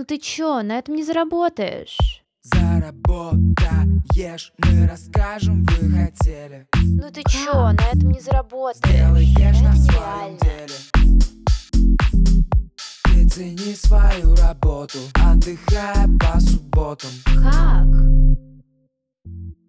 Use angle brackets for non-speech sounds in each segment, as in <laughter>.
Ну ты чё, на этом не заработаешь. Заработаешь, мы расскажем, вы хотели Ну ты чё, на этом не заработаешь. Сделаешь на своем деле Ты цени свою работу, отдыхая по субботам Как?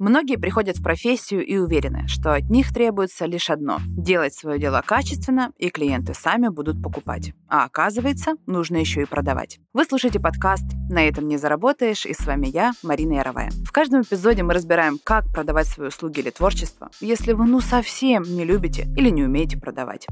Многие приходят в профессию и уверены, что от них требуется лишь одно – делать свое дело качественно, и клиенты сами будут покупать. А оказывается, нужно еще и продавать. Вы слушаете подкаст «На этом не заработаешь» и с вами я, Марина Яровая. В каждом эпизоде мы разбираем, как продавать свои услуги или творчество, если вы ну совсем не любите или не умеете продавать.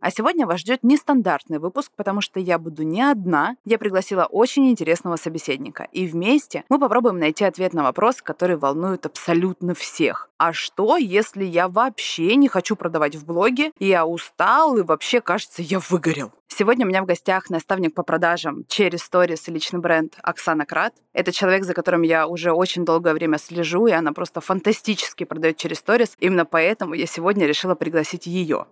А сегодня вас ждет нестандартный выпуск, потому что я буду не одна. Я пригласила очень интересного собеседника. И вместе мы попробуем найти ответ на вопрос, который волнует абсолютно всех. А что, если я вообще не хочу продавать в блоге, и я устал, и вообще, кажется, я выгорел? Сегодня у меня в гостях наставник по продажам через сторис и личный бренд Оксана Крат. Это человек, за которым я уже очень долгое время слежу, и она просто фантастически продает через сторис. Именно поэтому я сегодня решила пригласить ее.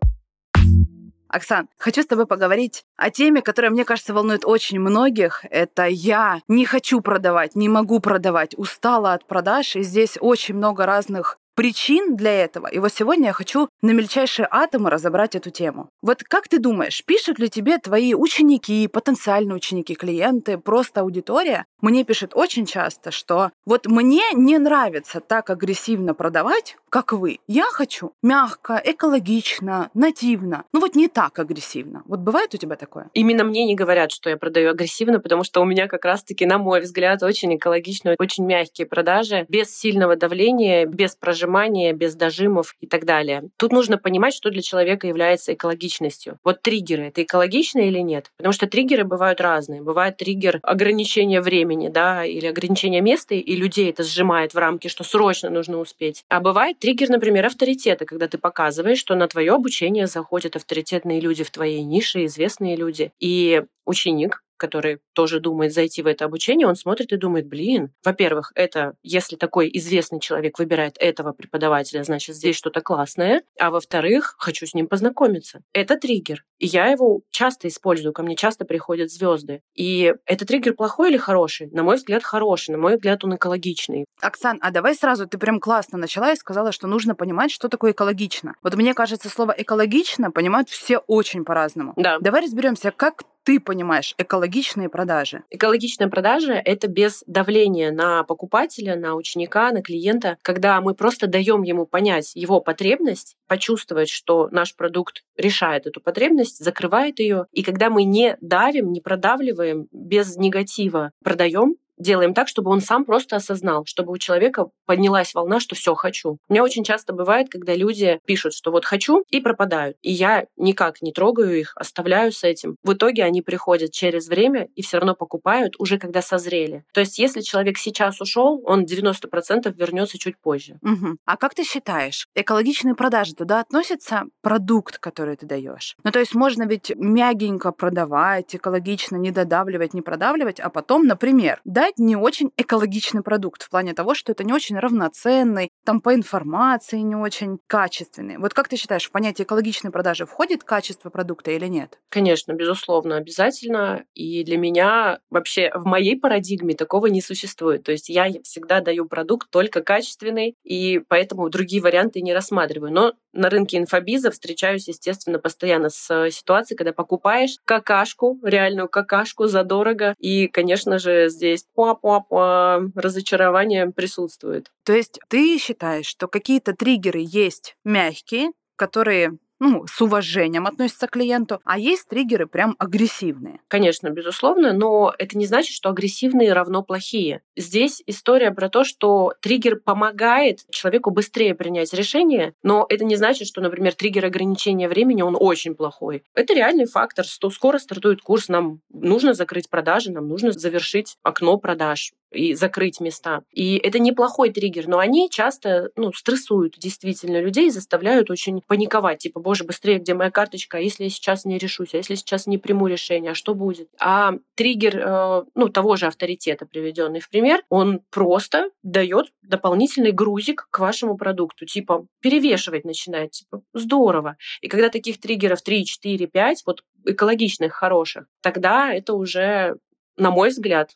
Оксан, хочу с тобой поговорить о теме, которая, мне кажется, волнует очень многих. Это я не хочу продавать, не могу продавать, устала от продаж, и здесь очень много разных причин для этого. И вот сегодня я хочу на мельчайшие атомы разобрать эту тему. Вот как ты думаешь, пишут ли тебе твои ученики, потенциальные ученики, клиенты, просто аудитория? Мне пишет очень часто, что вот мне не нравится так агрессивно продавать, как вы. Я хочу мягко, экологично, нативно. Ну вот не так агрессивно. Вот бывает у тебя такое? Именно мне не говорят, что я продаю агрессивно, потому что у меня как раз-таки, на мой взгляд, очень экологичные, очень мягкие продажи, без сильного давления, без проживания прожимания, без дожимов и так далее. Тут нужно понимать, что для человека является экологичностью. Вот триггеры, это экологично или нет? Потому что триггеры бывают разные. Бывает триггер ограничения времени, да, или ограничения места, и людей это сжимает в рамки, что срочно нужно успеть. А бывает триггер, например, авторитета, когда ты показываешь, что на твое обучение заходят авторитетные люди в твоей нише, известные люди. И ученик который тоже думает зайти в это обучение, он смотрит и думает, блин, во-первых, это, если такой известный человек выбирает этого преподавателя, значит, здесь что-то классное, а во-вторых, хочу с ним познакомиться. Это триггер. И я его часто использую, ко мне часто приходят звезды. И это триггер плохой или хороший? На мой взгляд, хороший. На мой взгляд, он экологичный. Оксан, а давай сразу, ты прям классно начала и сказала, что нужно понимать, что такое экологично. Вот мне кажется, слово экологично понимают все очень по-разному. Да. Давай разберемся, как ты понимаешь экологичные продажи? Экологичная продажа — это без давления на покупателя, на ученика, на клиента, когда мы просто даем ему понять его потребность, почувствовать, что наш продукт решает эту потребность, закрывает ее. И когда мы не давим, не продавливаем, без негатива продаем, делаем так, чтобы он сам просто осознал, чтобы у человека поднялась волна, что все хочу. У меня очень часто бывает, когда люди пишут, что вот хочу, и пропадают. И я никак не трогаю их, оставляю с этим. В итоге они приходят через время и все равно покупают уже когда созрели. То есть если человек сейчас ушел, он 90% вернется чуть позже. Угу. А как ты считаешь, экологичные продажи туда относится продукт, который ты даешь? Ну, то есть можно ведь мягенько продавать, экологично не додавливать, не продавливать, а потом, например, дать не очень экологичный продукт в плане того, что это не очень равноценный, там по информации не очень качественный. Вот как ты считаешь, в понятие экологичной продажи входит качество продукта или нет? Конечно, безусловно, обязательно. И для меня вообще в моей парадигме такого не существует. То есть я всегда даю продукт только качественный, и поэтому другие варианты не рассматриваю. Но на рынке инфобиза встречаюсь, естественно, постоянно с ситуацией, когда покупаешь какашку, реальную какашку задорого, и, конечно же, здесь пуа-пуа-пуа, разочарование присутствует. То есть ты считаешь, что какие-то триггеры есть мягкие, которые ну, с уважением относятся к клиенту, а есть триггеры прям агрессивные. Конечно, безусловно, но это не значит, что агрессивные равно плохие. Здесь история про то, что триггер помогает человеку быстрее принять решение, но это не значит, что, например, триггер ограничения времени, он очень плохой. Это реальный фактор, что скоро стартует курс, нам нужно закрыть продажи, нам нужно завершить окно продаж и закрыть места. И это неплохой триггер, но они часто ну, стрессуют действительно людей, заставляют очень паниковать. Типа, боже, быстрее, где моя карточка? А если я сейчас не решусь? А если сейчас не приму решение? А что будет? А триггер э, ну, того же авторитета, приведенный в пример, он просто дает дополнительный грузик к вашему продукту. Типа, перевешивать начинает. Типа, здорово. И когда таких триггеров 3, 4, 5, вот экологичных, хороших, тогда это уже, на мой взгляд,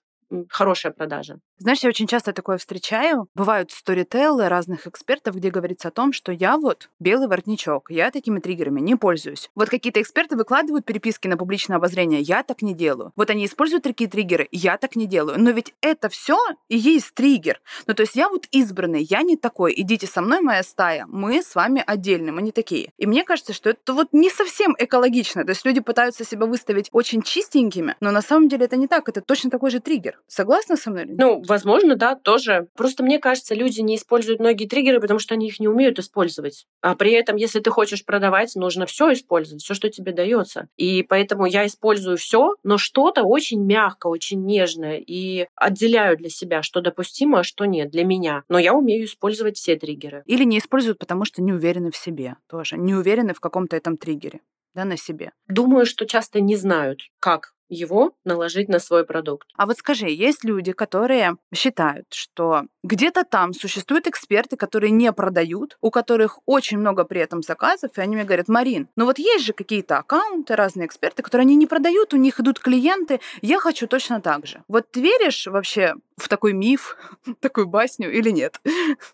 хорошая продажа. Знаешь, я очень часто такое встречаю. Бывают сторителлы разных экспертов, где говорится о том, что я вот белый воротничок, я такими триггерами не пользуюсь. Вот какие-то эксперты выкладывают переписки на публичное обозрение, я так не делаю. Вот они используют такие триггеры, я так не делаю. Но ведь это все и есть триггер. Ну, то есть я вот избранный, я не такой. Идите со мной, моя стая. Мы с вами отдельные, мы не такие. И мне кажется, что это вот не совсем экологично. То есть люди пытаются себя выставить очень чистенькими, но на самом деле это не так. Это точно такой же триггер. Согласна со мной? Ну, возможно, да, тоже. Просто мне кажется, люди не используют многие триггеры, потому что они их не умеют использовать. А при этом, если ты хочешь продавать, нужно все использовать, все, что тебе дается. И поэтому я использую все, но что-то очень мягко, очень нежное и отделяю для себя, что допустимо, а что нет для меня. Но я умею использовать все триггеры. Или не используют, потому что не уверены в себе тоже, не уверены в каком-то этом триггере да, на себе. Думаю, что часто не знают, как его наложить на свой продукт. А вот скажи, есть люди, которые считают, что где-то там существуют эксперты, которые не продают, у которых очень много при этом заказов, и они мне говорят, Марин, ну вот есть же какие-то аккаунты, разные эксперты, которые они не продают, у них идут клиенты, я хочу точно так же. Вот ты веришь вообще в такой миф, <laughs> такую басню или нет?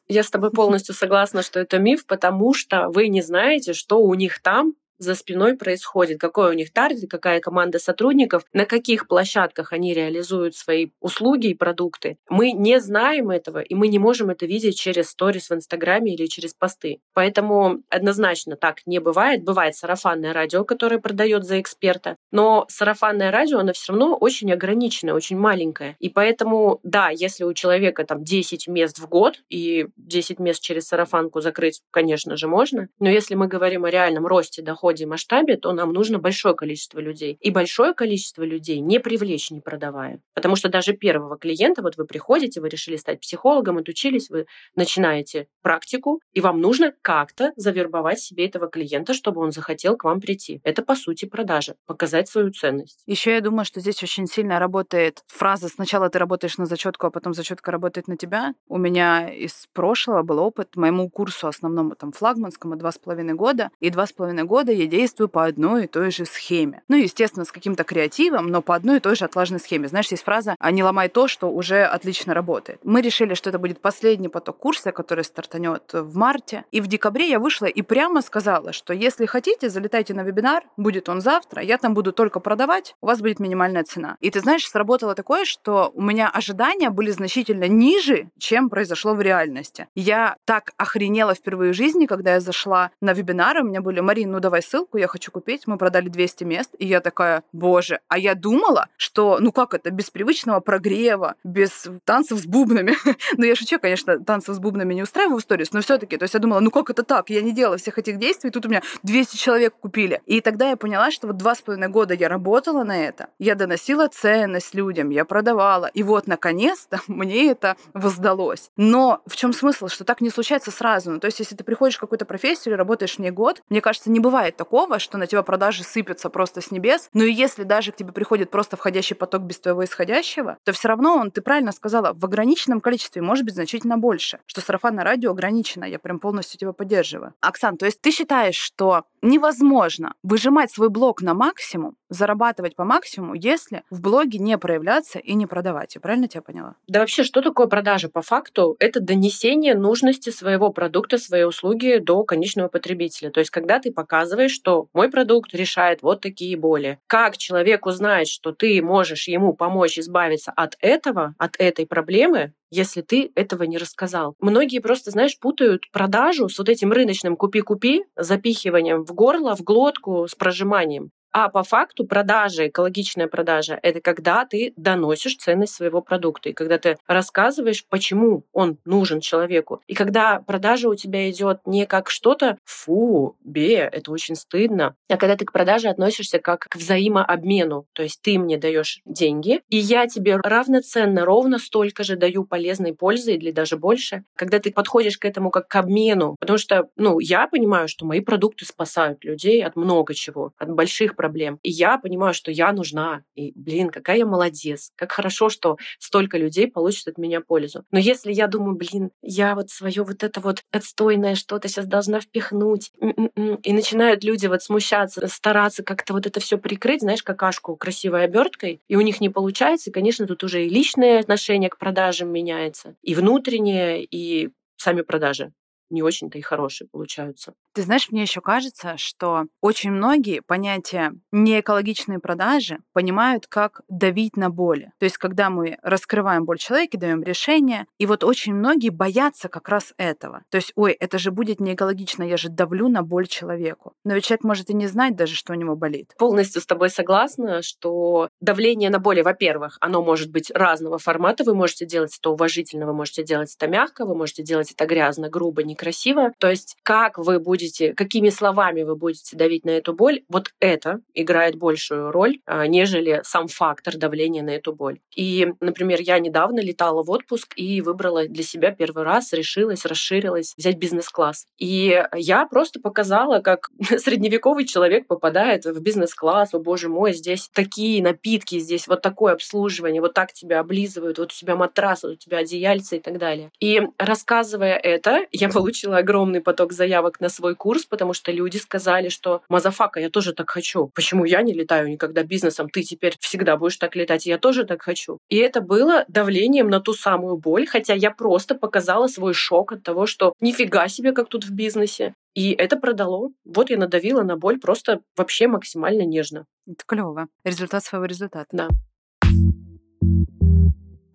Я с тобой полностью согласна, что это миф, потому что вы не знаете, что у них там за спиной происходит, какой у них таргет, какая команда сотрудников, на каких площадках они реализуют свои услуги и продукты. Мы не знаем этого, и мы не можем это видеть через сторис в Инстаграме или через посты. Поэтому однозначно так не бывает. Бывает сарафанное радио, которое продает за эксперта, но сарафанное радио, оно все равно очень ограниченное, очень маленькое. И поэтому, да, если у человека там 10 мест в год, и 10 мест через сарафанку закрыть, конечно же, можно, но если мы говорим о реальном росте дохода, доходе и масштабе, то нам нужно большое количество людей. И большое количество людей не привлечь, не продавая. Потому что даже первого клиента, вот вы приходите, вы решили стать психологом, отучились, вы начинаете практику, и вам нужно как-то завербовать себе этого клиента, чтобы он захотел к вам прийти. Это, по сути, продажа. Показать свою ценность. Еще я думаю, что здесь очень сильно работает фраза «сначала ты работаешь на зачетку, а потом зачетка работает на тебя». У меня из прошлого был опыт моему курсу основному там флагманскому два с половиной года. И два с половиной года я действую по одной и той же схеме. Ну, естественно, с каким-то креативом, но по одной и той же отлаженной схеме. Знаешь, есть фраза «А «не ломай то, что уже отлично работает». Мы решили, что это будет последний поток курса, который стартанет в марте. И в декабре я вышла и прямо сказала, что если хотите, залетайте на вебинар, будет он завтра, я там буду только продавать, у вас будет минимальная цена. И ты знаешь, сработало такое, что у меня ожидания были значительно ниже, чем произошло в реальности. Я так охренела впервые в жизни, когда я зашла на вебинар, у меня были, Марин, ну давай ссылку, я хочу купить. Мы продали 200 мест, и я такая, боже, а я думала, что, ну как это, без привычного прогрева, без танцев с бубнами. <laughs> ну я шучу, конечно, танцев с бубнами не устраиваю в сторис, но все таки то есть я думала, ну как это так? Я не делала всех этих действий, тут у меня 200 человек купили. И тогда я поняла, что вот два с половиной года я работала на это, я доносила ценность людям, я продавала, и вот наконец-то <laughs> мне это воздалось. Но в чем смысл, что так не случается сразу? Ну, то есть, если ты приходишь в какую-то профессию или работаешь в ней год, мне кажется, не бывает такого, что на тебя продажи сыпятся просто с небес. Но и если даже к тебе приходит просто входящий поток без твоего исходящего, то все равно он, ты правильно сказала, в ограниченном количестве может быть значительно больше. Что сарафанное радио ограничено. Я прям полностью тебя поддерживаю. Оксан, то есть ты считаешь, что невозможно выжимать свой блог на максимум, зарабатывать по максимуму, если в блоге не проявляться и не продавать. Я правильно тебя поняла? Да вообще, что такое продажа по факту? Это донесение нужности своего продукта, своей услуги до конечного потребителя. То есть, когда ты показываешь, что мой продукт решает вот такие боли. Как человек узнает, что ты можешь ему помочь избавиться от этого, от этой проблемы, если ты этого не рассказал. Многие просто, знаешь, путают продажу с вот этим рыночным купи-купи, запихиванием в горло, в глотку, с прожиманием. А по факту продажа, экологичная продажа, это когда ты доносишь ценность своего продукта, и когда ты рассказываешь, почему он нужен человеку. И когда продажа у тебя идет не как что-то «фу, бе, это очень стыдно», а когда ты к продаже относишься как к взаимообмену. То есть ты мне даешь деньги, и я тебе равноценно, ровно столько же даю полезной пользы или даже больше, когда ты подходишь к этому как к обмену. Потому что, ну, я понимаю, что мои продукты спасают людей от много чего, от больших проблем. И я понимаю, что я нужна. И, блин, какая я молодец. Как хорошо, что столько людей получат от меня пользу. Но если я думаю, блин, я вот свое вот это вот отстойное что-то сейчас должна впихнуть, и начинают люди вот смущаться, стараться как-то вот это все прикрыть, знаешь, какашку красивой оберткой, и у них не получается, и, конечно, тут уже и личное отношение к продажам меняется, и внутреннее, и сами продажи не очень-то и хорошие получаются. Ты знаешь, мне еще кажется, что очень многие понятия неэкологичные продажи понимают как давить на боли. То есть, когда мы раскрываем боль человека, даем решение, и вот очень многие боятся как раз этого. То есть, ой, это же будет неэкологично, я же давлю на боль человеку. Но ведь человек может и не знать даже, что у него болит. Полностью с тобой согласна, что давление на боли, во-первых, оно может быть разного формата. Вы можете делать это уважительно, вы можете делать это мягко, вы можете делать это грязно, грубо, не некрасиво. То есть как вы будете, какими словами вы будете давить на эту боль, вот это играет большую роль, а, нежели сам фактор давления на эту боль. И, например, я недавно летала в отпуск и выбрала для себя первый раз, решилась, расширилась, взять бизнес-класс. И я просто показала, как <laughs> средневековый человек попадает в бизнес-класс, о боже мой, здесь такие напитки, здесь вот такое обслуживание, вот так тебя облизывают, вот у тебя матрас, вот у тебя одеяльцы и так далее. И рассказывая это, я <laughs> получила получила огромный поток заявок на свой курс, потому что люди сказали, что «Motherfucker, я тоже так хочу. Почему я не летаю никогда бизнесом? Ты теперь всегда будешь так летать, я тоже так хочу». И это было давлением на ту самую боль, хотя я просто показала свой шок от того, что нифига себе, как тут в бизнесе. И это продало. Вот я надавила на боль просто вообще максимально нежно. Это клево. Результат своего результата. Да.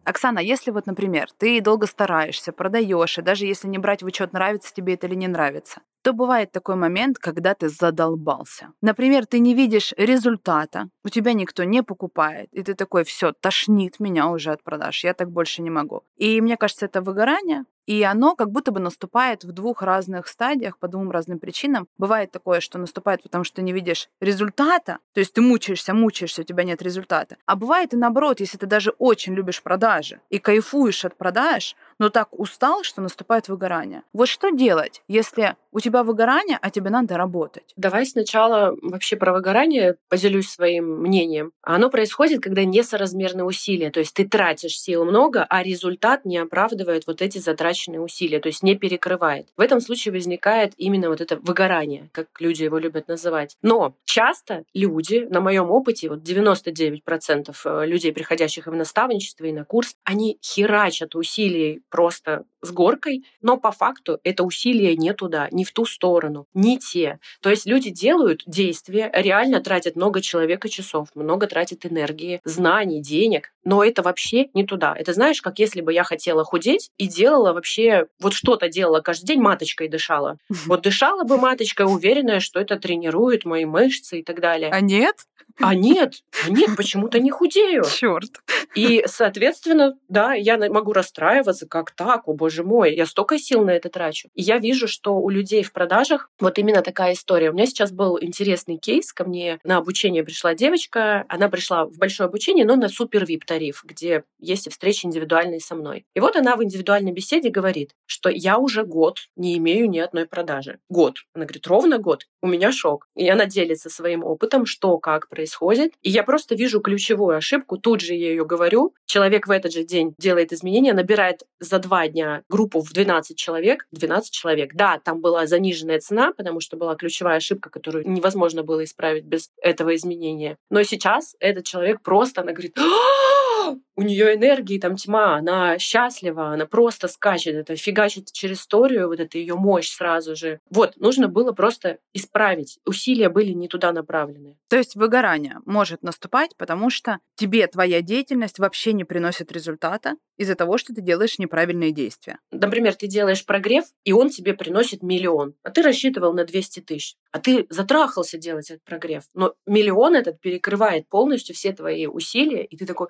Оксана, если вот, например, ты долго стараешься, продаешь, и даже если не брать в учет, нравится тебе это или не нравится, то бывает такой момент, когда ты задолбался. Например, ты не видишь результата, у тебя никто не покупает, и ты такой, все, тошнит меня уже от продаж, я так больше не могу. И мне кажется, это выгорание, и оно как будто бы наступает в двух разных стадиях по двум разным причинам. Бывает такое, что наступает, потому что ты не видишь результата, то есть ты мучаешься, мучаешься, у тебя нет результата. А бывает и наоборот, если ты даже очень любишь продажи и кайфуешь от продаж, но так устал, что наступает выгорание. Вот что делать, если у тебя выгорание, а тебе надо работать? Давай сначала вообще про выгорание поделюсь своим мнением. Оно происходит, когда несоразмерные усилия, то есть ты тратишь сил много, а результат не оправдывает вот эти затраченные усилия, то есть не перекрывает. В этом случае возникает именно вот это выгорание, как люди его любят называть. Но часто люди, на моем опыте, вот 99% э, людей, приходящих и в наставничество, и на курс, они херачат усилий просто с горкой, но по факту это усилие не туда, не в ту сторону, не те. То есть люди делают действия, реально тратят много человека часов, много тратят энергии, знаний, денег, но это вообще не туда. Это знаешь, как если бы я хотела худеть и делала вообще, вот что-то делала каждый день, маточкой дышала. <laughs> Вот дышала бы маточкой, уверенная, что это тренирует мои мышцы и так далее. А нет? А нет, а нет, почему-то не худею. Черт. И, соответственно, да, я могу расстраиваться, как так, о боже мой, я столько сил на это трачу. И я вижу, что у людей в продажах вот именно такая история. У меня сейчас был интересный кейс, ко мне на обучение пришла девочка, она пришла в большое обучение, но на супер вип тариф, где есть и встречи индивидуальные со мной. И вот она в индивидуальной беседе говорит, что я уже год не имею ни одной продажи. Год. Она говорит, ровно год. У меня шок. И она делится своим опытом, что, как происходит. И я просто вижу ключевую ошибку, тут же я ее говорю. Человек в этот же день делает изменения, набирает за два дня группу в 12 человек. 12 человек. Да, там была заниженная цена, потому что была ключевая ошибка, которую невозможно было исправить без этого изменения. Но сейчас этот человек просто, она говорит, «А, у нее энергии там тьма, она счастлива, она просто скачет, это фигачит через историю, вот эта ее мощь сразу же. Вот, нужно было просто исправить. Усилия были не туда направлены. То есть выгорание может наступать, потому что тебе твоя деятельность вообще не приносит результата из-за того, что ты делаешь неправильные действия. Например, ты делаешь прогрев, и он тебе приносит миллион, а ты рассчитывал на 200 тысяч. А ты затрахался делать этот прогрев. Но миллион этот перекрывает полностью все твои усилия, и ты такой,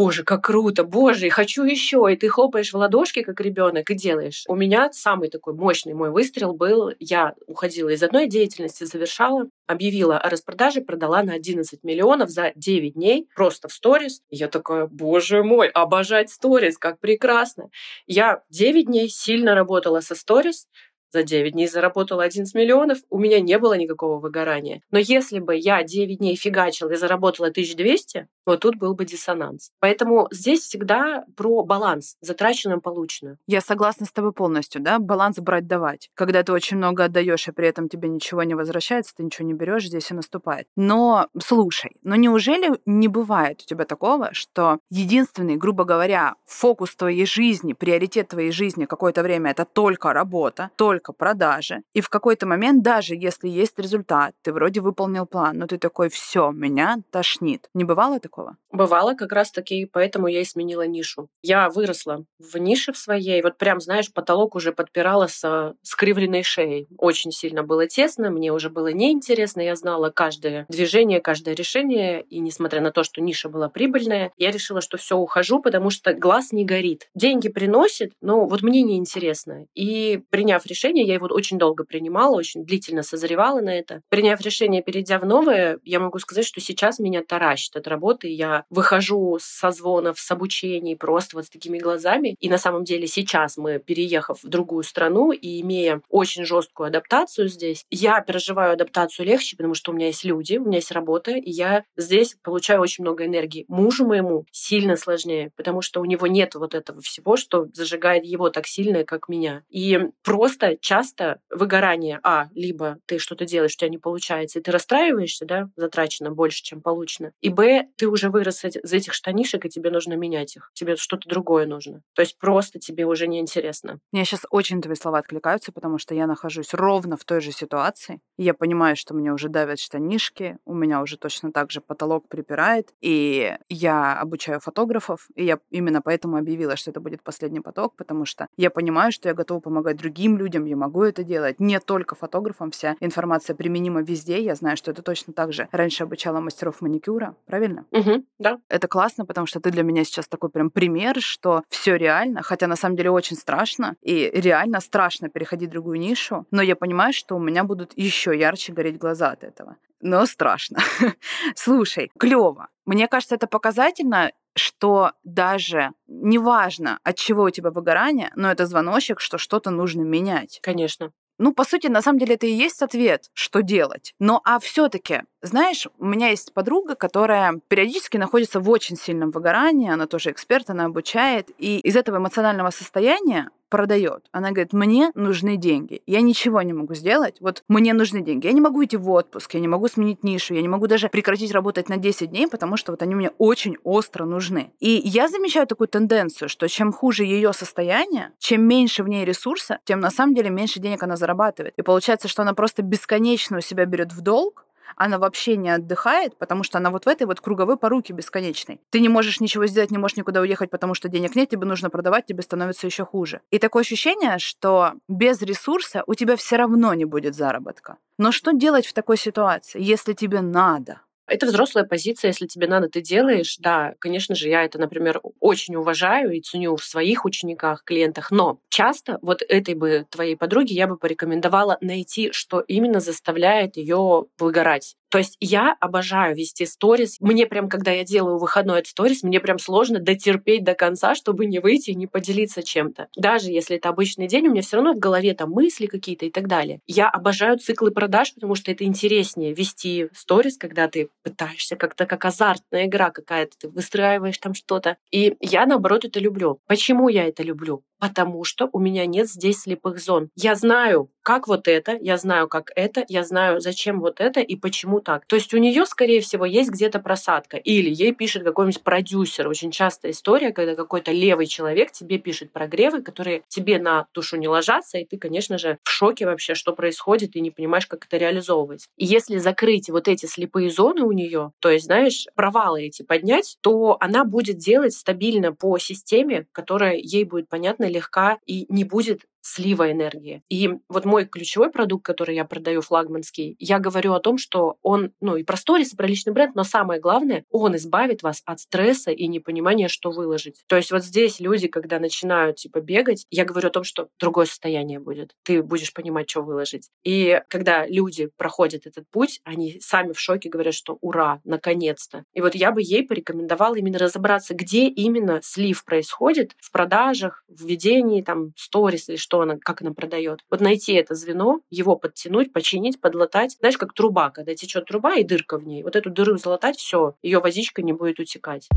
боже, как круто, боже, и хочу еще, и ты хлопаешь в ладошки, как ребенок, и делаешь. У меня самый такой мощный мой выстрел был, я уходила из одной деятельности, завершала, объявила о распродаже, продала на 11 миллионов за 9 дней, просто в сторис. Я такая, боже мой, обожать сторис, как прекрасно. Я 9 дней сильно работала со сторис, за 9 дней заработала 11 миллионов, у меня не было никакого выгорания. Но если бы я 9 дней фигачила и заработала 1200, вот тут был бы диссонанс. Поэтому здесь всегда про баланс, затраченным полученным. Я согласна с тобой полностью, да, баланс брать-давать. Когда ты очень много отдаешь, и при этом тебе ничего не возвращается, ты ничего не берешь, здесь и наступает. Но слушай, но неужели не бывает у тебя такого, что единственный, грубо говоря, фокус твоей жизни, приоритет твоей жизни какое-то время это только работа, только продажи, и в какой-то момент, даже если есть результат, ты вроде выполнил план, но ты такой, все, меня тошнит. Не бывало такого? Такого? Бывало как раз таки, поэтому я и сменила нишу. Я выросла в нише в своей, вот прям, знаешь, потолок уже подпирала с скривленной шеей. Очень сильно было тесно, мне уже было неинтересно, я знала каждое движение, каждое решение, и несмотря на то, что ниша была прибыльная, я решила, что все ухожу, потому что глаз не горит. Деньги приносит, но вот мне неинтересно. И приняв решение, я его очень долго принимала, очень длительно созревала на это. Приняв решение, перейдя в новое, я могу сказать, что сейчас меня таращит от работы, я выхожу с созвонов, с обучений просто вот с такими глазами. И на самом деле сейчас мы, переехав в другую страну и имея очень жесткую адаптацию здесь, я переживаю адаптацию легче, потому что у меня есть люди, у меня есть работа, и я здесь получаю очень много энергии. Мужу моему сильно сложнее, потому что у него нет вот этого всего, что зажигает его так сильно, как меня. И просто часто выгорание, а, либо ты что-то делаешь, у тебя не получается, и ты расстраиваешься, да, затрачено больше, чем получено, и, б, ты уже вырос из этих штанишек, и тебе нужно менять их. Тебе что-то другое нужно. То есть просто тебе уже не интересно. Мне сейчас очень твои слова откликаются, потому что я нахожусь ровно в той же ситуации. Я понимаю, что мне уже давят штанишки, у меня уже точно так же потолок припирает, и я обучаю фотографов, и я именно поэтому объявила, что это будет последний поток, потому что я понимаю, что я готова помогать другим людям, я могу это делать, не только фотографам, вся информация применима везде, я знаю, что это точно так же. Раньше обучала мастеров маникюра, правильно? Угу, да. Это классно, потому что ты для меня сейчас такой прям пример, что все реально, хотя на самом деле очень страшно, и реально страшно переходить в другую нишу, но я понимаю, что у меня будут еще ярче гореть глаза от этого. Но страшно. <laughs> Слушай, клево. Мне кажется, это показательно, что даже неважно, от чего у тебя выгорание, но это звоночек, что что-то нужно менять. Конечно. Ну, по сути, на самом деле это и есть ответ, что делать. Но а все-таки, знаешь, у меня есть подруга, которая периодически находится в очень сильном выгорании, она тоже эксперт, она обучает, и из этого эмоционального состояния продает. Она говорит, мне нужны деньги. Я ничего не могу сделать. Вот мне нужны деньги. Я не могу идти в отпуск, я не могу сменить нишу, я не могу даже прекратить работать на 10 дней, потому что вот они мне очень остро нужны. И я замечаю такую тенденцию, что чем хуже ее состояние, чем меньше в ней ресурса, тем на самом деле меньше денег она зарабатывает. И получается, что она просто бесконечно у себя берет в долг, она вообще не отдыхает, потому что она вот в этой вот круговой поруке бесконечной. Ты не можешь ничего сделать, не можешь никуда уехать, потому что денег нет, тебе нужно продавать, тебе становится еще хуже. И такое ощущение, что без ресурса у тебя все равно не будет заработка. Но что делать в такой ситуации, если тебе надо? Это взрослая позиция, если тебе надо, ты делаешь. Да, конечно же, я это, например, очень уважаю и ценю в своих учениках, клиентах, но часто вот этой бы твоей подруге я бы порекомендовала найти, что именно заставляет ее выгорать. То есть я обожаю вести сторис. Мне прям, когда я делаю выходной от сторис, мне прям сложно дотерпеть до конца, чтобы не выйти и не поделиться чем-то. Даже если это обычный день, у меня все равно в голове там мысли какие-то и так далее. Я обожаю циклы продаж, потому что это интереснее вести сторис, когда ты пытаешься как-то как азартная игра какая-то, ты выстраиваешь там что-то. И я, наоборот, это люблю. Почему я это люблю? Потому что у меня нет здесь слепых зон. Я знаю, как вот это, я знаю, как это, я знаю, зачем вот это и почему так. То есть у нее, скорее всего, есть где-то просадка. Или ей пишет какой-нибудь продюсер. Очень частая история, когда какой-то левый человек тебе пишет прогревы, которые тебе на душу не ложатся, и ты, конечно же, в шоке вообще, что происходит, и не понимаешь, как это реализовывать. И если закрыть вот эти слепые зоны у нее, то есть, знаешь, провалы эти поднять, то она будет делать стабильно по системе, которая ей будет понятна, легка и не будет слива энергии. И вот мой ключевой продукт, который я продаю, флагманский, я говорю о том, что он, ну и про сторис, и про личный бренд, но самое главное, он избавит вас от стресса и непонимания, что выложить. То есть вот здесь люди, когда начинают типа бегать, я говорю о том, что другое состояние будет. Ты будешь понимать, что выложить. И когда люди проходят этот путь, они сами в шоке говорят, что ура, наконец-то. И вот я бы ей порекомендовала именно разобраться, где именно слив происходит в продажах, в ведении там сторис или что она, как она продает. Вот найти это звено, его подтянуть, починить, подлатать. Знаешь, как труба, когда течет труба и дырка в ней. Вот эту дыру залатать, все, ее водичка не будет утекать.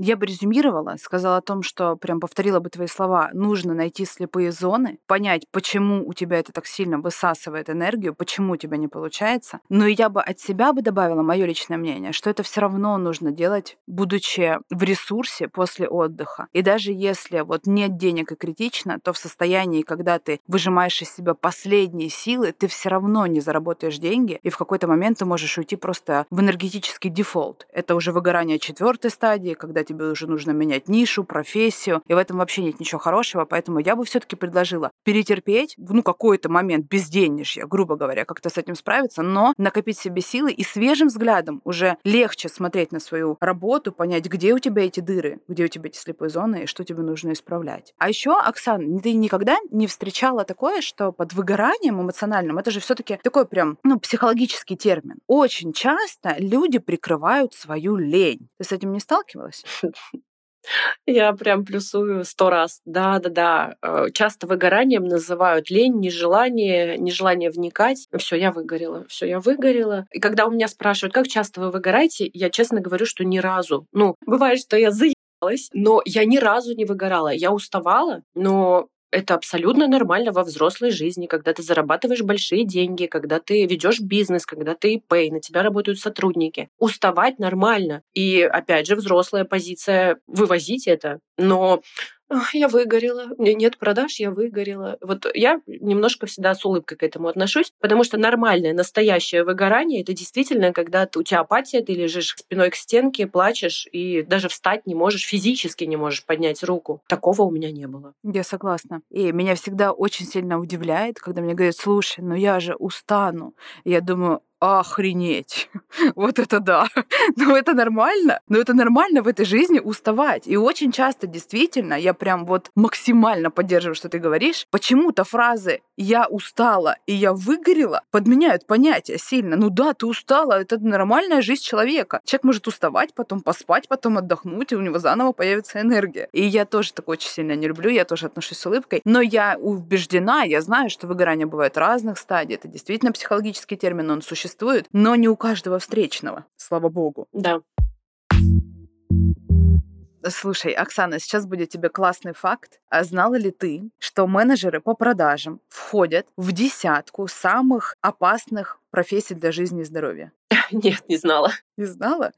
Я бы резюмировала, сказала о том, что прям повторила бы твои слова. Нужно найти слепые зоны, понять, почему у тебя это так сильно высасывает энергию, почему у тебя не получается. Но я бы от себя бы добавила мое личное мнение, что это все равно нужно делать, будучи в ресурсе после отдыха. И даже если вот нет денег и критично, то в состоянии, когда ты выжимаешь из себя последние силы, ты все равно не заработаешь деньги, и в какой-то момент ты можешь уйти просто в энергетический дефолт. Это уже выгорание четвертой стадии, когда тебе уже нужно менять нишу, профессию, и в этом вообще нет ничего хорошего, поэтому я бы все-таки предложила перетерпеть, ну, какой-то момент безденежья, грубо говоря, как-то с этим справиться, но накопить себе силы и свежим взглядом уже легче смотреть на свою работу, понять, где у тебя эти дыры, где у тебя эти слепые зоны и что тебе нужно исправлять. А еще, Оксан, ты никогда не встречала такое, что под выгоранием эмоциональным, это же все-таки такой прям, ну, психологический термин. Очень часто люди прикрывают свою лень. Ты с этим не сталкивалась? <laughs> Я прям плюсую сто раз. Да, да, да. Часто выгоранием называют лень, нежелание, нежелание вникать. Все, я выгорела. Все, я выгорела. И когда у меня спрашивают, как часто вы выгораете, я честно говорю, что ни разу. Ну, бывает, что я заебалась, но я ни разу не выгорала. Я уставала, но это абсолютно нормально во взрослой жизни, когда ты зарабатываешь большие деньги, когда ты ведешь бизнес, когда ты ИП, на тебя работают сотрудники. Уставать нормально. И опять же, взрослая позиция вывозить это. Но я выгорела, меня нет продаж, я выгорела. Вот я немножко всегда с улыбкой к этому отношусь, потому что нормальное, настоящее выгорание — это действительно, когда ты, у тебя апатия, ты лежишь спиной к стенке, плачешь и даже встать не можешь, физически не можешь поднять руку. Такого у меня не было. Я согласна. И меня всегда очень сильно удивляет, когда мне говорят, слушай, ну я же устану. Я думаю, охренеть. <laughs> вот это да. <laughs> Но это нормально. Но это нормально в этой жизни уставать. И очень часто действительно я прям вот максимально поддерживаю, что ты говоришь. Почему-то фразы «я устала» и «я выгорела» подменяют понятия сильно. Ну да, ты устала, это нормальная жизнь человека. Человек может уставать, потом поспать, потом отдохнуть, и у него заново появится энергия. И я тоже такое очень сильно не люблю, я тоже отношусь с улыбкой. Но я убеждена, я знаю, что выгорание бывает разных стадий. Это действительно психологический термин, он существует существует, но не у каждого встречного, слава богу. Да. Слушай, Оксана, сейчас будет тебе классный факт. А знала ли ты, что менеджеры по продажам входят в десятку самых опасных профессий для жизни и здоровья? <laughs> Нет, не знала. Не знала?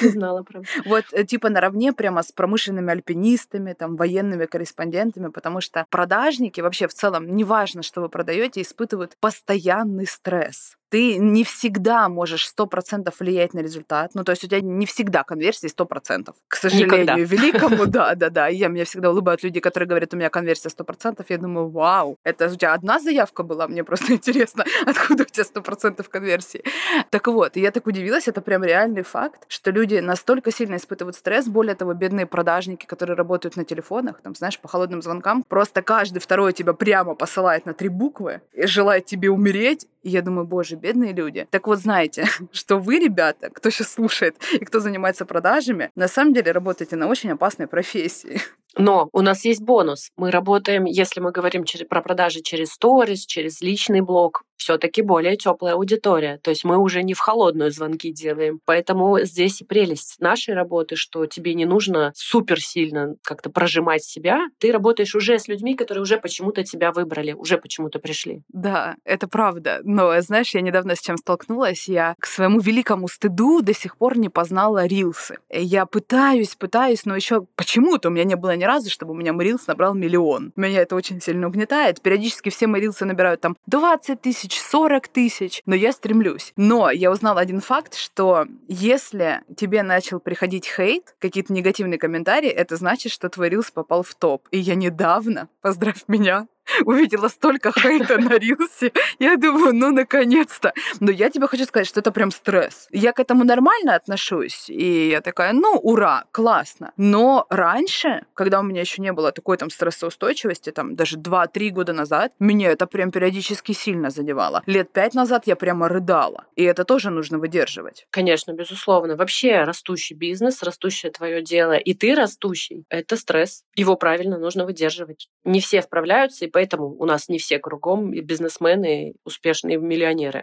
Не знала, правда. <laughs> Вот э, типа наравне прямо с промышленными альпинистами, там, военными корреспондентами, потому что продажники вообще в целом, неважно, что вы продаете, испытывают постоянный стресс ты не всегда можешь сто процентов влиять на результат. Ну, то есть у тебя не всегда сто процентов. К сожалению, Никогда. великому, <laughs> да, да, да. Я меня всегда улыбают люди, которые говорят, у меня конверсия сто процентов. Я думаю, вау, это у тебя одна заявка была, мне просто <laughs> интересно, откуда у тебя сто процентов конверсии. Так вот, я так удивилась, это прям реальный факт, что люди настолько сильно испытывают стресс, более того, бедные продажники, которые работают на телефонах, там, знаешь, по холодным звонкам, просто каждый второй тебя прямо посылает на три буквы и желает тебе умереть. И я думаю, боже, бедные люди. Так вот, знаете, <laughs> что вы, ребята, кто сейчас слушает и кто занимается продажами, на самом деле работаете на очень опасной профессии. Но у нас есть бонус. Мы работаем, если мы говорим про продажи через сторис, через личный блог, все-таки более теплая аудитория. То есть мы уже не в холодную звонки делаем. Поэтому здесь и прелесть нашей работы, что тебе не нужно супер сильно как-то прожимать себя. Ты работаешь уже с людьми, которые уже почему-то тебя выбрали, уже почему-то пришли. Да, это правда. Но, знаешь, я недавно с чем столкнулась. Я к своему великому стыду до сих пор не познала рилсы. Я пытаюсь, пытаюсь, но еще почему-то у меня не было ни разу, чтобы у меня рилс набрал миллион. Меня это очень сильно угнетает. Периодически все мои рилсы набирают там 20 тысяч тысяч, 40 тысяч, но я стремлюсь. Но я узнала один факт, что если тебе начал приходить хейт, какие-то негативные комментарии, это значит, что твой рилс попал в топ. И я недавно, поздравь меня, увидела столько хейта на Рилсе. Я думаю, ну, наконец-то. Но я тебе хочу сказать, что это прям стресс. Я к этому нормально отношусь. И я такая, ну, ура, классно. Но раньше, когда у меня еще не было такой там стрессоустойчивости, там даже 2-3 года назад, меня это прям периодически сильно задевало. Лет пять назад я прямо рыдала. И это тоже нужно выдерживать. Конечно, безусловно. Вообще растущий бизнес, растущее твое дело, и ты растущий, это стресс. Его правильно нужно выдерживать. Не все справляются, и поэтому у нас не все кругом бизнесмены, успешные миллионеры.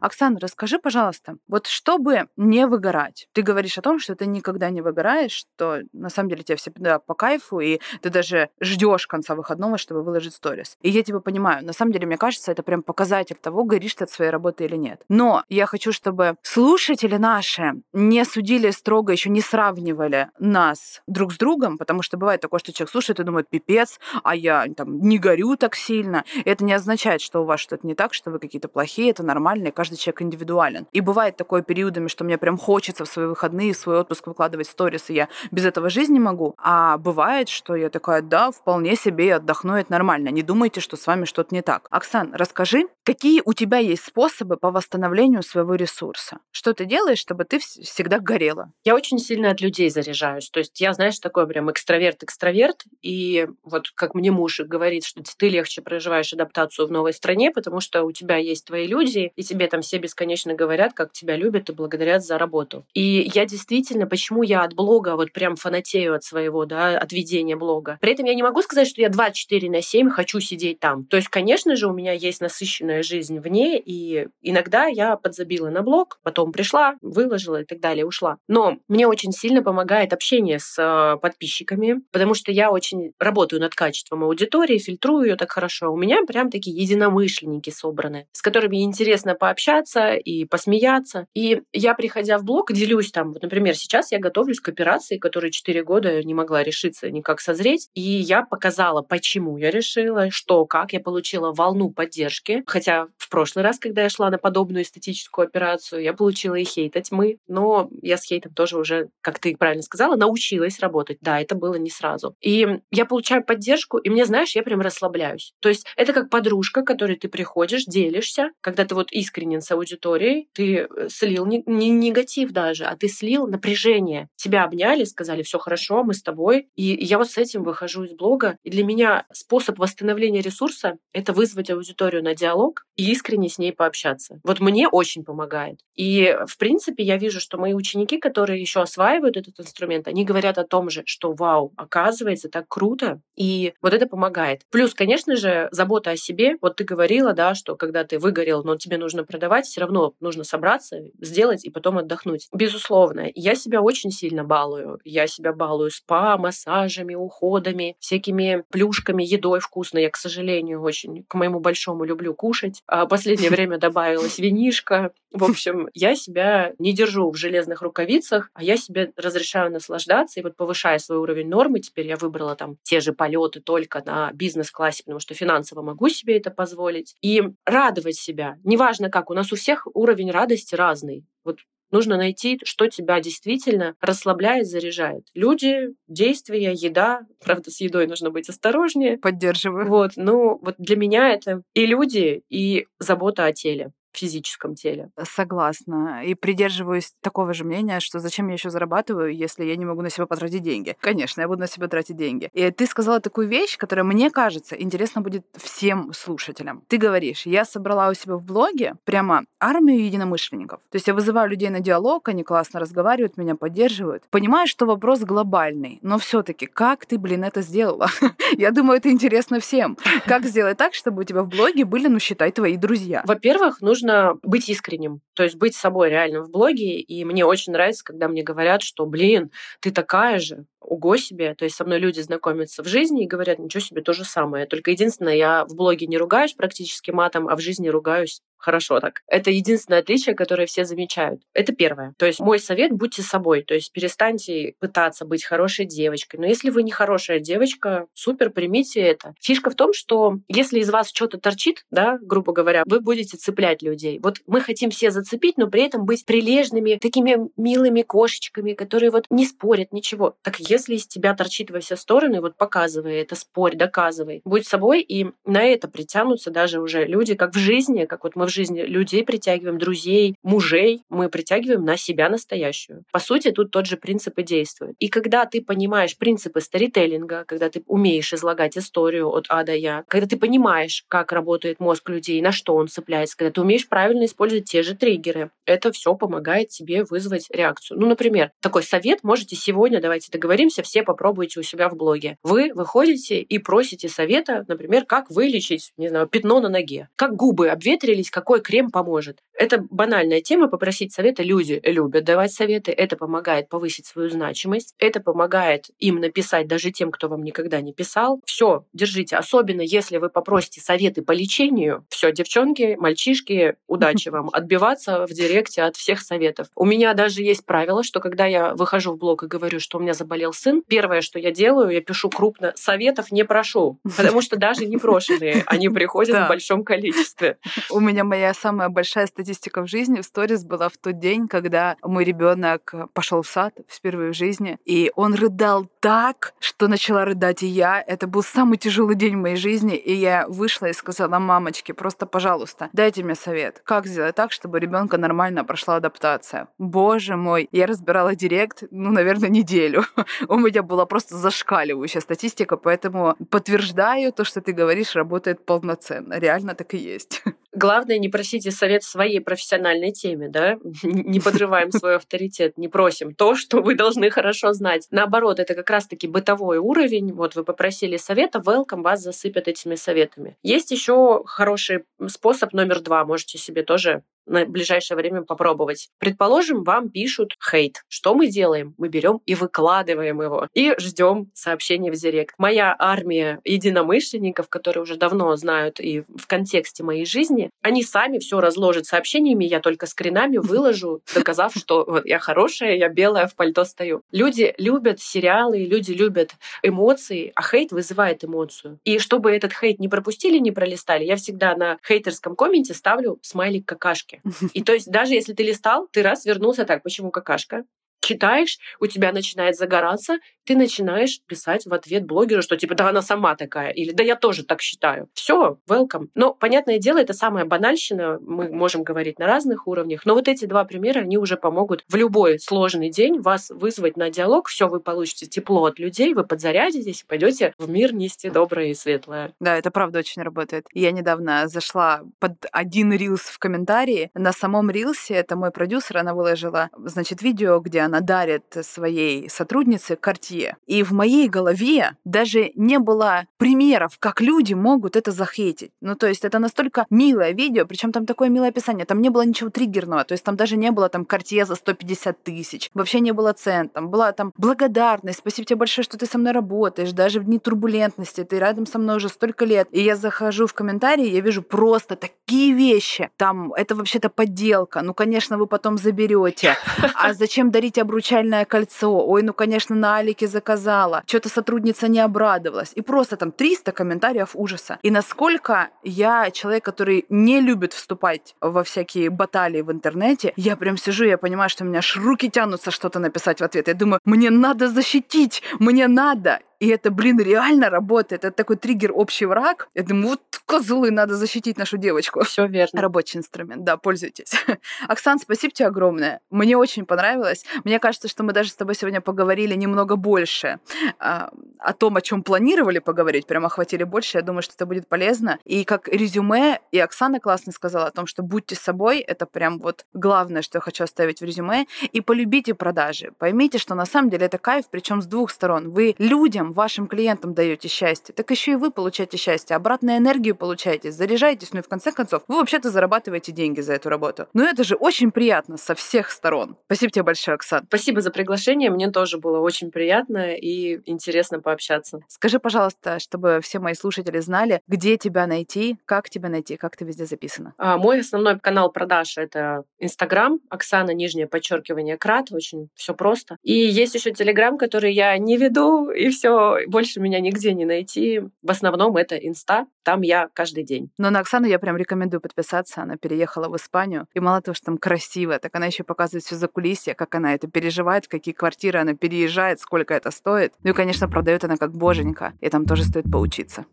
Оксана, расскажи, пожалуйста, вот чтобы не выгорать, ты говоришь о том, что ты никогда не выгораешь, что на самом деле тебе всегда по кайфу, и ты даже ждешь конца выходного, чтобы выложить сторис. И я тебя понимаю, на самом деле, мне кажется, это прям показатель того, горишь ты от своей работы или нет. Но я хочу, чтобы слушатели наши не судили строго, еще не сравнивали нас друг с другом, потому что бывает такое, что человек слушает и думает, пипец, а я там не горю так сильно. Это не означает, что у вас что-то не так, что вы какие-то плохие, это нормально, и каждый каждый человек индивидуален. И бывает такое периодами, что мне прям хочется в свои выходные, в свой отпуск выкладывать сторис, и я без этого жизни не могу. А бывает, что я такая, да, вполне себе отдохну, это нормально. Не думайте, что с вами что-то не так. Оксан, расскажи, какие у тебя есть способы по восстановлению своего ресурса? Что ты делаешь, чтобы ты всегда горела? Я очень сильно от людей заряжаюсь. То есть я, знаешь, такой прям экстраверт-экстраверт. И вот как мне муж говорит, что ты легче проживаешь адаптацию в новой стране, потому что у тебя есть твои люди, и тебе там там все бесконечно говорят, как тебя любят и благодарят за работу. И я действительно, почему я от блога вот прям фанатею от своего, да, от ведения блога. При этом я не могу сказать, что я 24 на 7 хочу сидеть там. То есть, конечно же, у меня есть насыщенная жизнь вне, и иногда я подзабила на блог, потом пришла, выложила и так далее, ушла. Но мне очень сильно помогает общение с э, подписчиками, потому что я очень работаю над качеством аудитории, фильтрую ее так хорошо. У меня прям такие единомышленники собраны, с которыми интересно пообщаться, пообщаться и посмеяться. И я, приходя в блог, делюсь там, вот, например, сейчас я готовлюсь к операции, которая 4 года не могла решиться никак созреть. И я показала, почему я решила, что, как. Я получила волну поддержки. Хотя в прошлый раз, когда я шла на подобную эстетическую операцию, я получила и хейт от тьмы. Но я с хейтом тоже уже, как ты правильно сказала, научилась работать. Да, это было не сразу. И я получаю поддержку, и мне, знаешь, я прям расслабляюсь. То есть это как подружка, к которой ты приходишь, делишься, когда ты вот искренне с аудиторией, ты э, слил не, не негатив даже, а ты слил напряжение. Тебя обняли, сказали, все хорошо, мы с тобой. И я вот с этим выхожу из блога. И для меня способ восстановления ресурса — это вызвать аудиторию на диалог и искренне с ней пообщаться. Вот мне очень помогает. И, в принципе, я вижу, что мои ученики, которые еще осваивают этот инструмент, они говорят о том же, что вау, оказывается, так круто. И вот это помогает. Плюс, конечно же, забота о себе. Вот ты говорила, да, что когда ты выгорел, но тебе нужно продавать все равно нужно собраться, сделать и потом отдохнуть. Безусловно, я себя очень сильно балую. Я себя балую спа, массажами, уходами, всякими плюшками, едой вкусной. Я, к сожалению, очень к моему большому люблю кушать. А последнее <laughs> время добавилась винишка. В общем, я себя не держу в железных рукавицах, а я себе разрешаю наслаждаться. И вот повышая свой уровень нормы, теперь я выбрала там те же полеты только на бизнес-классе, потому что финансово могу себе это позволить. И радовать себя. Неважно как, у нас у всех уровень радости разный. Вот нужно найти, что тебя действительно расслабляет, заряжает. Люди, действия, еда. Правда, с едой нужно быть осторожнее. Поддерживаю. Вот, ну, вот для меня это и люди, и забота о теле. Физическом теле. Согласна. И придерживаюсь такого же мнения, что зачем я еще зарабатываю, если я не могу на себя потратить деньги. Конечно, я буду на себя тратить деньги. И ты сказала такую вещь, которая, мне кажется, интересна будет всем слушателям. Ты говоришь, я собрала у себя в блоге прямо армию единомышленников. То есть я вызываю людей на диалог, они классно разговаривают, меня поддерживают. Понимаю, что вопрос глобальный, но все таки как ты, блин, это сделала? <laughs> Я думаю, это интересно всем. Как сделать так, чтобы у тебя в блоге были, ну, считай, твои друзья? Во-первых, нужно быть искренним, то есть быть собой реально в блоге. И мне очень нравится, когда мне говорят, что, блин, ты такая же, ого себе. То есть со мной люди знакомятся в жизни и говорят, ничего себе, то же самое. Только единственное, я в блоге не ругаюсь практически матом, а в жизни ругаюсь хорошо так. Это единственное отличие, которое все замечают. Это первое. То есть мой совет — будьте собой. То есть перестаньте пытаться быть хорошей девочкой. Но если вы не хорошая девочка, супер, примите это. Фишка в том, что если из вас что-то торчит, да, грубо говоря, вы будете цеплять людей. Вот мы хотим все зацепить, но при этом быть прилежными, такими милыми кошечками, которые вот не спорят, ничего. Так если из тебя торчит во все стороны, вот показывай это, спорь, доказывай. Будь собой, и на это притянутся даже уже люди, как в жизни, как вот мы в жизни людей притягиваем, друзей, мужей, мы притягиваем на себя настоящую. По сути, тут тот же принцип и действует. И когда ты понимаешь принципы старителлинга, когда ты умеешь излагать историю от А до Я, когда ты понимаешь, как работает мозг людей, на что он цепляется, когда ты умеешь правильно использовать те же триггеры, это все помогает тебе вызвать реакцию. Ну, например, такой совет можете сегодня, давайте договоримся, договоримся, все попробуйте у себя в блоге. Вы выходите и просите совета, например, как вылечить, не знаю, пятно на ноге, как губы обветрились, какой крем поможет. Это банальная тема, попросить совета. Люди любят давать советы, это помогает повысить свою значимость, это помогает им написать даже тем, кто вам никогда не писал. Все, держите. Особенно если вы попросите советы по лечению. Все, девчонки, мальчишки, удачи <laughs> вам. Отбиваться в директе от всех советов. У меня даже есть правило, что когда я выхожу в блог и говорю, что у меня заболел сын, первое, что я делаю, я пишу крупно, советов не прошу, <laughs> потому что даже непрошенные, они приходят в большом количестве. У меня моя самая большая статистика в жизни в сторис была в тот день, когда мой ребенок пошел в сад впервые в жизни, и он рыдал так, что начала рыдать и я. Это был самый тяжелый день в моей жизни, и я вышла и сказала мамочке, просто, пожалуйста, дайте мне совет, как сделать так, чтобы ребенка нормально прошла адаптация. Боже мой, я разбирала директ, ну, наверное, неделю. <laughs> У меня была просто зашкаливающая статистика, поэтому подтверждаю то, что ты говоришь, работает полноценно. Реально так и есть. Главное, не просите совет в своей профессиональной теме, да? Не подрываем свой авторитет, не просим то, что вы должны хорошо знать. Наоборот, это как раз-таки бытовой уровень. Вот вы попросили совета, welcome, вас засыпят этими советами. Есть еще хороший способ номер два, можете себе тоже на ближайшее время попробовать. Предположим, вам пишут хейт. Что мы делаем? Мы берем и выкладываем его. И ждем сообщений в директ. Моя армия единомышленников, которые уже давно знают и в контексте моей жизни, они сами все разложат сообщениями, я только скринами выложу, доказав, что вот я хорошая, я белая, в пальто стою. Люди любят сериалы, люди любят эмоции, а хейт вызывает эмоцию. И чтобы этот хейт не пропустили, не пролистали, я всегда на хейтерском комменте ставлю смайлик какашки. И то есть даже если ты листал, ты раз вернулся так, почему какашка? Читаешь, у тебя начинает загораться, ты начинаешь писать в ответ блогеру, что типа да она сама такая, или да я тоже так считаю. Все, welcome. Но, понятное дело, это самая банальщина, мы можем говорить на разных уровнях, но вот эти два примера, они уже помогут в любой сложный день вас вызвать на диалог, все, вы получите тепло от людей, вы подзарядитесь, пойдете в мир нести доброе и светлое. Да, это правда очень работает. Я недавно зашла под один рилс в комментарии. На самом рилсе, это мой продюсер, она выложила, значит, видео, где она дарит своей сотруднице Cartier. И в моей голове даже не было примеров, как люди могут это захейтить. Ну, то есть это настолько милое видео, причем там такое милое описание, там не было ничего триггерного, то есть там даже не было там Cartier за 150 тысяч, вообще не было цен, там была там благодарность, спасибо тебе большое, что ты со мной работаешь, даже в дни турбулентности, ты рядом со мной уже столько лет. И я захожу в комментарии, я вижу просто такие вещи, там это вообще-то подделка, ну, конечно, вы потом заберете, а зачем дарить обручальное кольцо. Ой, ну, конечно, на Алике заказала. Что-то сотрудница не обрадовалась. И просто там 300 комментариев ужаса. И насколько я человек, который не любит вступать во всякие баталии в интернете, я прям сижу, я понимаю, что у меня аж руки тянутся что-то написать в ответ. Я думаю, мне надо защитить, мне надо. И это, блин, реально работает. Это такой триггер общий враг. Я думаю, вот козлы, надо защитить нашу девочку. Все верно. Рабочий инструмент, да, пользуйтесь. <laughs> Оксан, спасибо тебе огромное. Мне очень понравилось. Мне кажется, что мы даже с тобой сегодня поговорили немного больше а, о том, о чем планировали поговорить, прям охватили больше. Я думаю, что это будет полезно. И как резюме, и Оксана классно сказала о том, что будьте собой, это прям вот главное, что я хочу оставить в резюме. И полюбите продажи. Поймите, что на самом деле это кайф, причем с двух сторон. Вы людям, вашим клиентам даете счастье, так еще и вы получаете счастье, обратную энергию получаете, заряжаетесь, ну и в конце концов, вы вообще-то зарабатываете деньги за эту работу. Но это же очень приятно со всех сторон. Спасибо тебе большое, Оксан. Спасибо за приглашение. Мне тоже было очень приятно и интересно пообщаться. Скажи, пожалуйста, чтобы все мои слушатели знали, где тебя найти, как тебя найти, как ты везде записана. А, мой основной канал продаж — это Инстаграм, Оксана, нижнее подчеркивание, крат, очень все просто. И есть еще Телеграм, который я не веду, и все, больше меня нигде не найти. В основном это Инста, там я каждый день. Но на Оксану я прям рекомендую подписаться. Она переехала в Испанию. И мало того, что там красиво, так она еще показывает все за кулисье, как она это переживает, какие квартиры она переезжает, сколько это стоит. Ну и, конечно, продает она как боженька. И там тоже стоит поучиться.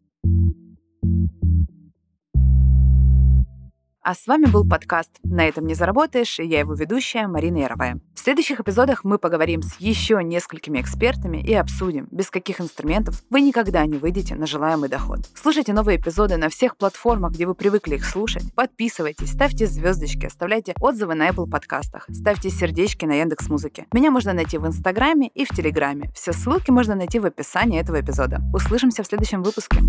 А с вами был подкаст «На этом не заработаешь» и я его ведущая Марина Яровая. В следующих эпизодах мы поговорим с еще несколькими экспертами и обсудим, без каких инструментов вы никогда не выйдете на желаемый доход. Слушайте новые эпизоды на всех платформах, где вы привыкли их слушать. Подписывайтесь, ставьте звездочки, оставляйте отзывы на Apple подкастах, ставьте сердечки на Яндекс Музыке. Меня можно найти в Инстаграме и в Телеграме. Все ссылки можно найти в описании этого эпизода. Услышимся в следующем выпуске.